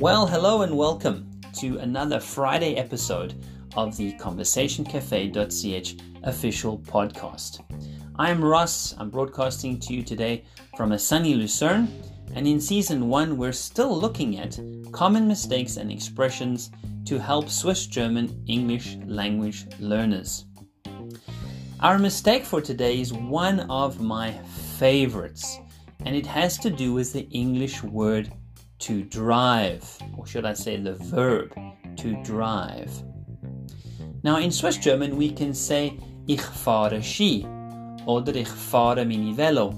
Well, hello and welcome to another Friday episode of the conversationcafe.ch official podcast. I'm Ross. I'm broadcasting to you today from a sunny Lucerne, and in season one, we're still looking at common mistakes and expressions to help Swiss German English language learners. Our mistake for today is one of my favorites, and it has to do with the English word to drive, or should I say the verb to drive. Now, in Swiss German, we can say Ich fahre Ski oder Ich fahre mini Velo.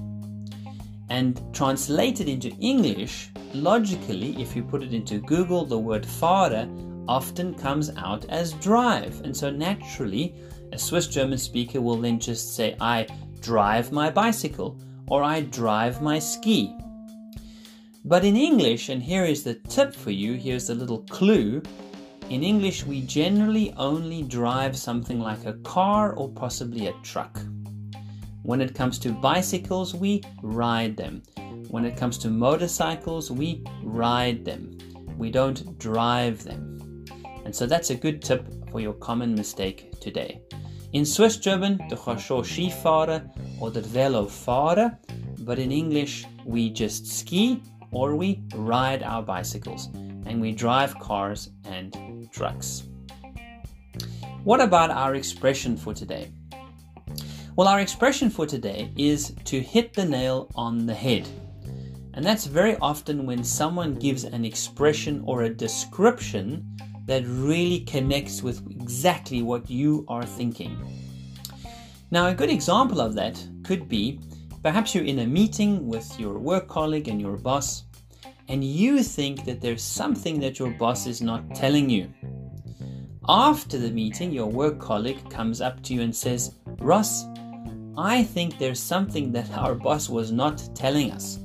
And translated into English, logically, if you put it into Google, the word fahre often comes out as drive. And so naturally, a Swiss German speaker will then just say, I drive my bicycle or I drive my ski. But in English, and here is the tip for you, here's a little clue. In English, we generally only drive something like a car or possibly a truck. When it comes to bicycles, we ride them. When it comes to motorcycles, we ride them. We don't drive them. And so that's a good tip for your common mistake today. In Swiss German, du kannst schon Ski fahren oder Velo fahren, but in English, we just ski or we ride our bicycles and we drive cars and trucks. What about our expression for today? Well, our expression for today is to hit the nail on the head. And that's very often when someone gives an expression or a description that really connects with exactly what you are thinking. Now, a good example of that could be perhaps you're in a meeting with your work colleague and your boss, and you think that there's something that your boss is not telling you. After the meeting, your work colleague comes up to you and says, Ross, I think there's something that our boss was not telling us.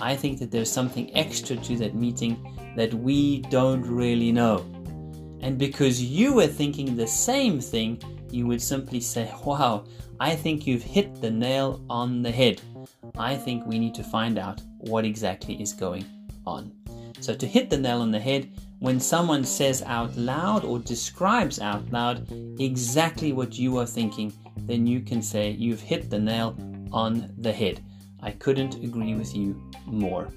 I think that there's something extra to that meeting that we don't really know. And because you were thinking the same thing, you would simply say, Wow, I think you've hit the nail on the head. I think we need to find out what exactly is going on. So, to hit the nail on the head, when someone says out loud or describes out loud exactly what you are thinking, then you can say you've hit the nail on the head. I couldn't agree with you more.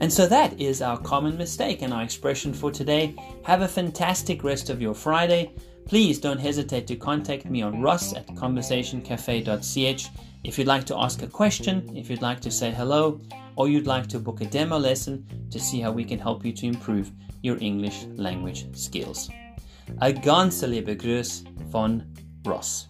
And so that is our common mistake and our expression for today. Have a fantastic rest of your Friday. Please don't hesitate to contact me on ross at conversationcafe.ch if you'd like to ask a question, if you'd like to say hello, or you'd like to book a demo lesson to see how we can help you to improve your English language skills. A ganz liebe Grüß von Ross.